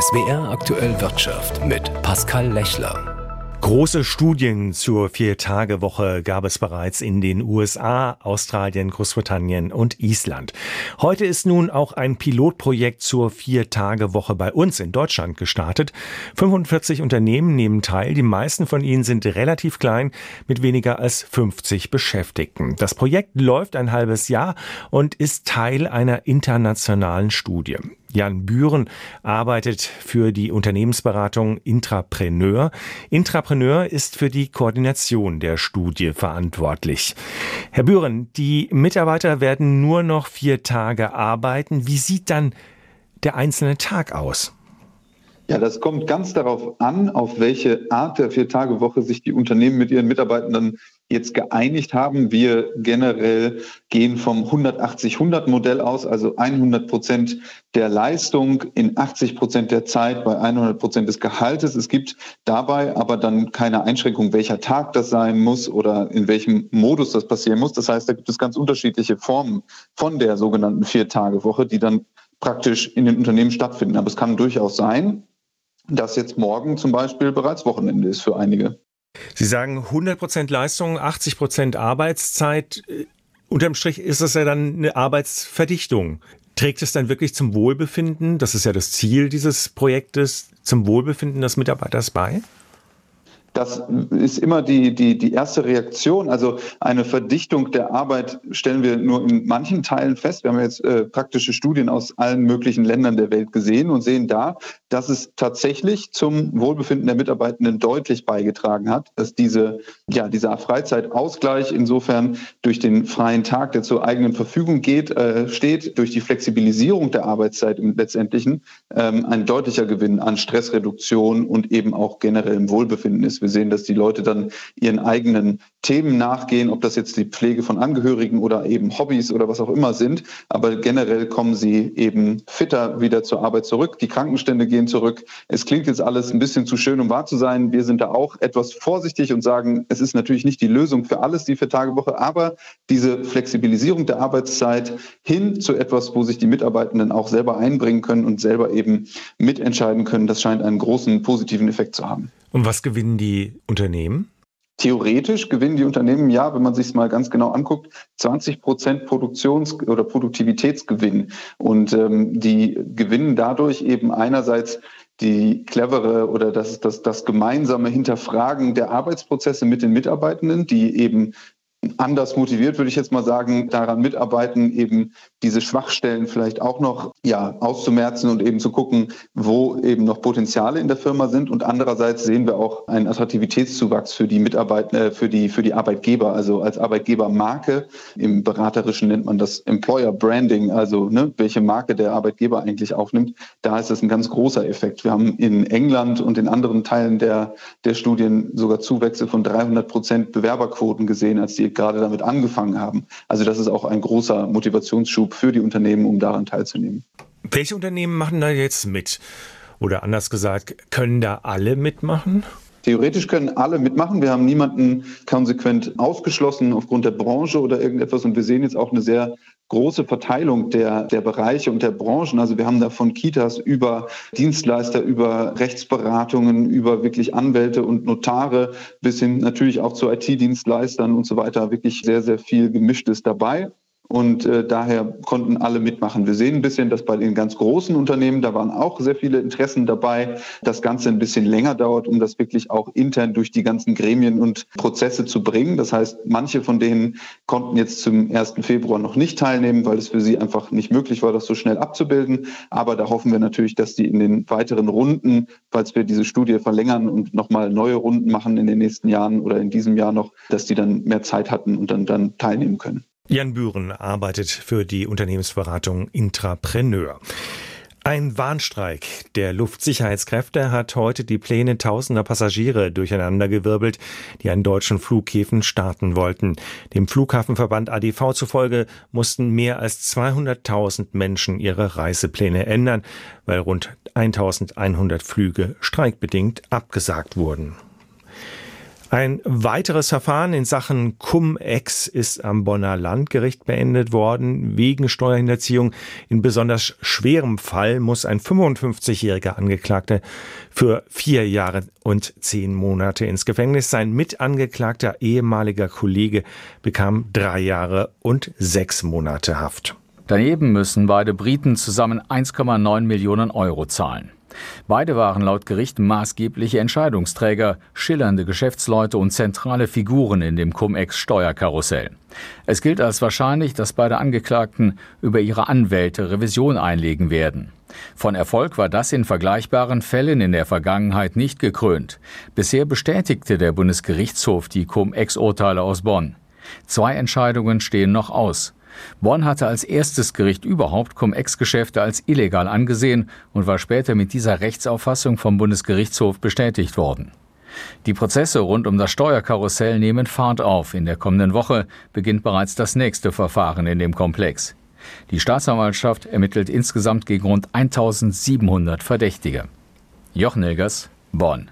SWR aktuell Wirtschaft mit Pascal Lechler. Große Studien zur Vier-Tage-Woche gab es bereits in den USA, Australien, Großbritannien und Island. Heute ist nun auch ein Pilotprojekt zur Vier-Tage-Woche bei uns in Deutschland gestartet. 45 Unternehmen nehmen teil. Die meisten von ihnen sind relativ klein mit weniger als 50 Beschäftigten. Das Projekt läuft ein halbes Jahr und ist Teil einer internationalen Studie. Jan Büren arbeitet für die Unternehmensberatung Intrapreneur. Intrapreneur ist für die Koordination der Studie verantwortlich. Herr Büren, die Mitarbeiter werden nur noch vier Tage arbeiten. Wie sieht dann der einzelne Tag aus? Ja, das kommt ganz darauf an, auf welche Art der Vier-Tage-Woche sich die Unternehmen mit ihren Mitarbeitenden jetzt geeinigt haben. Wir generell gehen vom 180-100-Modell aus, also 100 Prozent der Leistung in 80 Prozent der Zeit bei 100 Prozent des Gehaltes. Es gibt dabei aber dann keine Einschränkung, welcher Tag das sein muss oder in welchem Modus das passieren muss. Das heißt, da gibt es ganz unterschiedliche Formen von der sogenannten Vier-Tage-Woche, die dann praktisch in den Unternehmen stattfinden. Aber es kann durchaus sein, dass jetzt morgen zum Beispiel bereits Wochenende ist für einige. Sie sagen 100% Leistung, 80% Arbeitszeit. Unterm Strich ist das ja dann eine Arbeitsverdichtung. Trägt es dann wirklich zum Wohlbefinden, das ist ja das Ziel dieses Projektes, zum Wohlbefinden des Mitarbeiters bei? Das ist immer die, die, die erste Reaktion. Also eine Verdichtung der Arbeit stellen wir nur in manchen Teilen fest. Wir haben jetzt äh, praktische Studien aus allen möglichen Ländern der Welt gesehen und sehen da, dass es tatsächlich zum Wohlbefinden der Mitarbeitenden deutlich beigetragen hat, dass diese, ja, dieser Freizeitausgleich insofern durch den freien Tag, der zur eigenen Verfügung geht, äh, steht, durch die Flexibilisierung der Arbeitszeit im Letztendlichen ähm, ein deutlicher Gewinn an Stressreduktion und eben auch generellem Wohlbefinden ist. Wir sehen, dass die Leute dann ihren eigenen Themen nachgehen, ob das jetzt die Pflege von Angehörigen oder eben Hobbys oder was auch immer sind. Aber generell kommen sie eben fitter wieder zur Arbeit zurück. Die Krankenstände gehen zurück. Es klingt jetzt alles ein bisschen zu schön, um wahr zu sein. Wir sind da auch etwas vorsichtig und sagen, es ist natürlich nicht die Lösung für alles, die Vier-Tage-Woche, aber diese Flexibilisierung der Arbeitszeit hin zu etwas, wo sich die Mitarbeitenden auch selber einbringen können und selber eben mitentscheiden können, das scheint einen großen positiven Effekt zu haben. Und was gewinnen die Unternehmen? Theoretisch gewinnen die Unternehmen ja, wenn man sich es mal ganz genau anguckt, 20 Prozent Produktions- oder Produktivitätsgewinn. Und ähm, die gewinnen dadurch eben einerseits die clevere oder das, das, das gemeinsame Hinterfragen der Arbeitsprozesse mit den Mitarbeitenden, die eben anders motiviert, würde ich jetzt mal sagen, daran mitarbeiten, eben diese Schwachstellen vielleicht auch noch ja, auszumerzen und eben zu gucken, wo eben noch Potenziale in der Firma sind. Und andererseits sehen wir auch einen Attraktivitätszuwachs für die Mitarbeiter, äh, für die, für die Arbeitgeber, also als Arbeitgebermarke. Im Beraterischen nennt man das Employer Branding, also ne, welche Marke der Arbeitgeber eigentlich aufnimmt. Da ist das ein ganz großer Effekt. Wir haben in England und in anderen Teilen der, der Studien sogar Zuwächse von 300 Prozent Bewerberquoten gesehen, als die gerade damit angefangen haben. Also das ist auch ein großer Motivationsschub für die Unternehmen, um daran teilzunehmen. Welche Unternehmen machen da jetzt mit? Oder anders gesagt, können da alle mitmachen? Theoretisch können alle mitmachen. Wir haben niemanden konsequent ausgeschlossen aufgrund der Branche oder irgendetwas. Und wir sehen jetzt auch eine sehr große Verteilung der, der Bereiche und der Branchen. Also wir haben da von Kitas über Dienstleister, über Rechtsberatungen, über wirklich Anwälte und Notare bis hin natürlich auch zu IT-Dienstleistern und so weiter. Wirklich sehr, sehr viel Gemischtes dabei. Und äh, daher konnten alle mitmachen. Wir sehen ein bisschen, dass bei den ganz großen Unternehmen, da waren auch sehr viele Interessen dabei, das Ganze ein bisschen länger dauert, um das wirklich auch intern durch die ganzen Gremien und Prozesse zu bringen. Das heißt, manche von denen konnten jetzt zum 1. Februar noch nicht teilnehmen, weil es für sie einfach nicht möglich war, das so schnell abzubilden. Aber da hoffen wir natürlich, dass die in den weiteren Runden, falls wir diese Studie verlängern und nochmal neue Runden machen in den nächsten Jahren oder in diesem Jahr noch, dass die dann mehr Zeit hatten und dann, dann teilnehmen können. Jan Büren arbeitet für die Unternehmensberatung Intrapreneur. Ein Warnstreik der Luftsicherheitskräfte hat heute die Pläne tausender Passagiere durcheinandergewirbelt, die an deutschen Flughäfen starten wollten. Dem Flughafenverband ADV zufolge mussten mehr als 200.000 Menschen ihre Reisepläne ändern, weil rund 1100 Flüge streikbedingt abgesagt wurden. Ein weiteres Verfahren in Sachen Cum-Ex ist am Bonner Landgericht beendet worden. Wegen Steuerhinterziehung in besonders schwerem Fall muss ein 55-jähriger Angeklagter für vier Jahre und zehn Monate ins Gefängnis. Sein mitangeklagter ehemaliger Kollege bekam drei Jahre und sechs Monate Haft. Daneben müssen beide Briten zusammen 1,9 Millionen Euro zahlen. Beide waren laut Gericht maßgebliche Entscheidungsträger, schillernde Geschäftsleute und zentrale Figuren in dem Cum-Ex-Steuerkarussell. Es gilt als wahrscheinlich, dass beide Angeklagten über ihre Anwälte Revision einlegen werden. Von Erfolg war das in vergleichbaren Fällen in der Vergangenheit nicht gekrönt. Bisher bestätigte der Bundesgerichtshof die Cum-Ex-Urteile aus Bonn. Zwei Entscheidungen stehen noch aus. Bonn hatte als erstes Gericht überhaupt Cum-Ex-Geschäfte als illegal angesehen und war später mit dieser Rechtsauffassung vom Bundesgerichtshof bestätigt worden. Die Prozesse rund um das Steuerkarussell nehmen Fahrt auf. In der kommenden Woche beginnt bereits das nächste Verfahren in dem Komplex. Die Staatsanwaltschaft ermittelt insgesamt gegen rund 1700 Verdächtige. Jochen Hilgers, Bonn.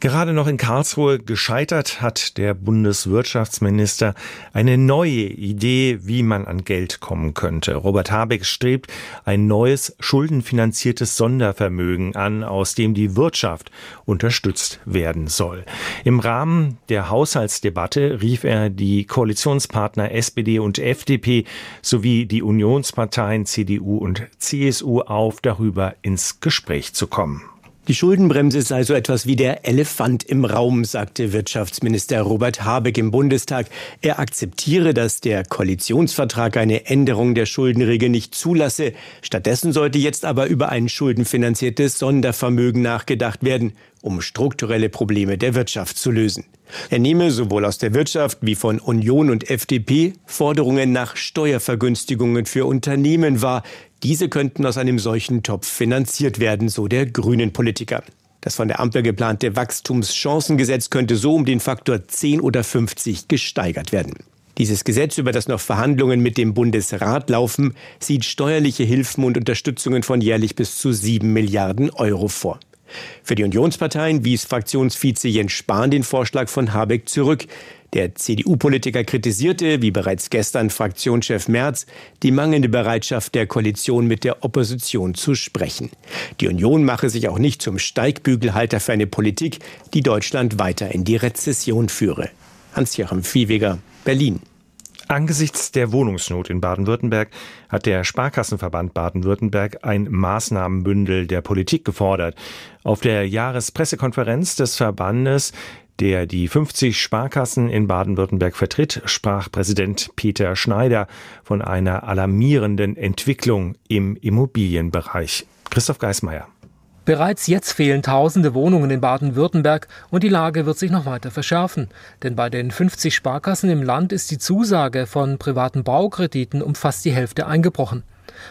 Gerade noch in Karlsruhe gescheitert hat der Bundeswirtschaftsminister eine neue Idee, wie man an Geld kommen könnte. Robert Habeck strebt ein neues schuldenfinanziertes Sondervermögen an, aus dem die Wirtschaft unterstützt werden soll. Im Rahmen der Haushaltsdebatte rief er die Koalitionspartner SPD und FDP sowie die Unionsparteien CDU und CSU auf, darüber ins Gespräch zu kommen. Die Schuldenbremse sei so etwas wie der Elefant im Raum, sagte Wirtschaftsminister Robert Habeck im Bundestag. Er akzeptiere, dass der Koalitionsvertrag eine Änderung der Schuldenregel nicht zulasse. Stattdessen sollte jetzt aber über ein schuldenfinanziertes Sondervermögen nachgedacht werden, um strukturelle Probleme der Wirtschaft zu lösen. Er nehme sowohl aus der Wirtschaft wie von Union und FDP Forderungen nach Steuervergünstigungen für Unternehmen wahr, diese könnten aus einem solchen Topf finanziert werden, so der grünen Politiker. Das von der Ampel geplante Wachstumschancengesetz könnte so um den Faktor 10 oder 50 gesteigert werden. Dieses Gesetz, über das noch Verhandlungen mit dem Bundesrat laufen, sieht steuerliche Hilfen und Unterstützungen von jährlich bis zu 7 Milliarden Euro vor. Für die Unionsparteien wies Fraktionsvize Jens Spahn den Vorschlag von Habeck zurück. Der CDU-Politiker kritisierte, wie bereits gestern Fraktionschef Merz, die mangelnde Bereitschaft der Koalition mit der Opposition zu sprechen. Die Union mache sich auch nicht zum Steigbügelhalter für eine Politik, die Deutschland weiter in die Rezession führe. Hans-Joachim Viehweger, Berlin. Angesichts der Wohnungsnot in Baden-Württemberg hat der Sparkassenverband Baden-Württemberg ein Maßnahmenbündel der Politik gefordert. Auf der Jahrespressekonferenz des Verbandes der die 50 Sparkassen in Baden-Württemberg vertritt, sprach Präsident Peter Schneider von einer alarmierenden Entwicklung im Immobilienbereich. Christoph Geismeier. Bereits jetzt fehlen tausende Wohnungen in Baden-Württemberg und die Lage wird sich noch weiter verschärfen. Denn bei den 50 Sparkassen im Land ist die Zusage von privaten Baukrediten um fast die Hälfte eingebrochen.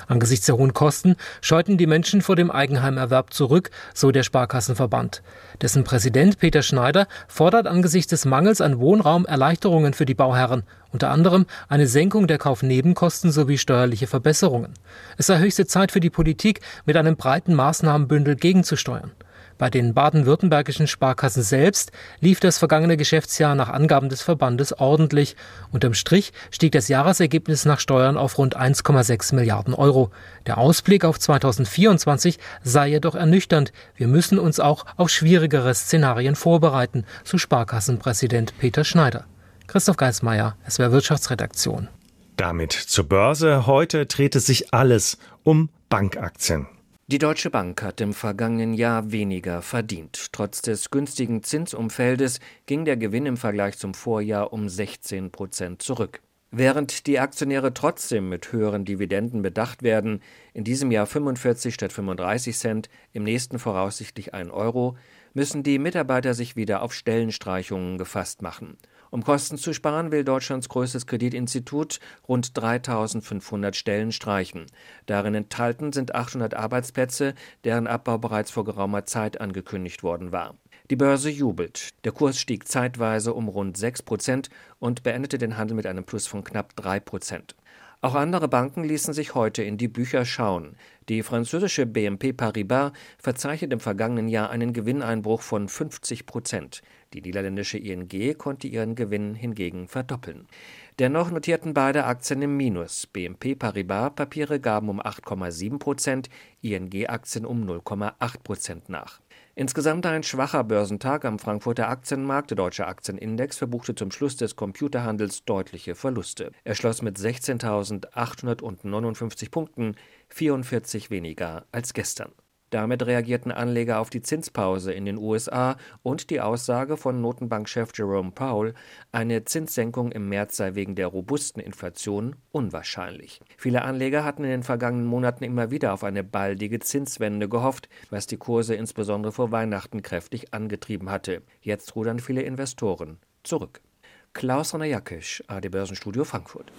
Angesichts der hohen Kosten scheuten die Menschen vor dem Eigenheimerwerb zurück, so der Sparkassenverband. Dessen Präsident Peter Schneider fordert angesichts des Mangels an Wohnraum Erleichterungen für die Bauherren, unter anderem eine Senkung der Kaufnebenkosten sowie steuerliche Verbesserungen. Es sei höchste Zeit für die Politik, mit einem breiten Maßnahmenbündel gegenzusteuern. Bei den baden-württembergischen Sparkassen selbst lief das vergangene Geschäftsjahr nach Angaben des Verbandes ordentlich. Unterm Strich stieg das Jahresergebnis nach Steuern auf rund 1,6 Milliarden Euro. Der Ausblick auf 2024 sei jedoch ernüchternd. Wir müssen uns auch auf schwierigere Szenarien vorbereiten, so Sparkassenpräsident Peter Schneider. Christoph Geismeier, SWR Wirtschaftsredaktion. Damit zur Börse. Heute dreht es sich alles um Bankaktien. Die Deutsche Bank hat im vergangenen Jahr weniger verdient. Trotz des günstigen Zinsumfeldes ging der Gewinn im Vergleich zum Vorjahr um 16 Prozent zurück. Während die Aktionäre trotzdem mit höheren Dividenden bedacht werden, in diesem Jahr 45 statt 35 Cent, im nächsten voraussichtlich 1 Euro, müssen die Mitarbeiter sich wieder auf Stellenstreichungen gefasst machen. Um Kosten zu sparen, will Deutschlands größtes Kreditinstitut rund 3500 Stellen streichen. Darin enthalten sind 800 Arbeitsplätze, deren Abbau bereits vor geraumer Zeit angekündigt worden war. Die Börse jubelt. Der Kurs stieg zeitweise um rund 6 Prozent und beendete den Handel mit einem Plus von knapp 3 Prozent. Auch andere Banken ließen sich heute in die Bücher schauen. Die französische BNP Paribas verzeichnet im vergangenen Jahr einen Gewinneinbruch von 50 Prozent. Die niederländische ING konnte ihren Gewinn hingegen verdoppeln. Dennoch notierten beide Aktien im Minus. BNP Paribas Papiere gaben um 8,7 Prozent, ING-Aktien um 0,8 Prozent nach. Insgesamt ein schwacher Börsentag am Frankfurter Aktienmarkt. Der deutsche Aktienindex verbuchte zum Schluss des Computerhandels deutliche Verluste. Er schloss mit 16.859 Punkten, 44 weniger als gestern. Damit reagierten Anleger auf die Zinspause in den USA und die Aussage von Notenbankchef Jerome Powell, eine Zinssenkung im März sei wegen der robusten Inflation unwahrscheinlich. Viele Anleger hatten in den vergangenen Monaten immer wieder auf eine baldige Zinswende gehofft, was die Kurse insbesondere vor Weihnachten kräftig angetrieben hatte. Jetzt rudern viele Investoren zurück. Klaus Ranajakisch, AD Börsenstudio Frankfurt.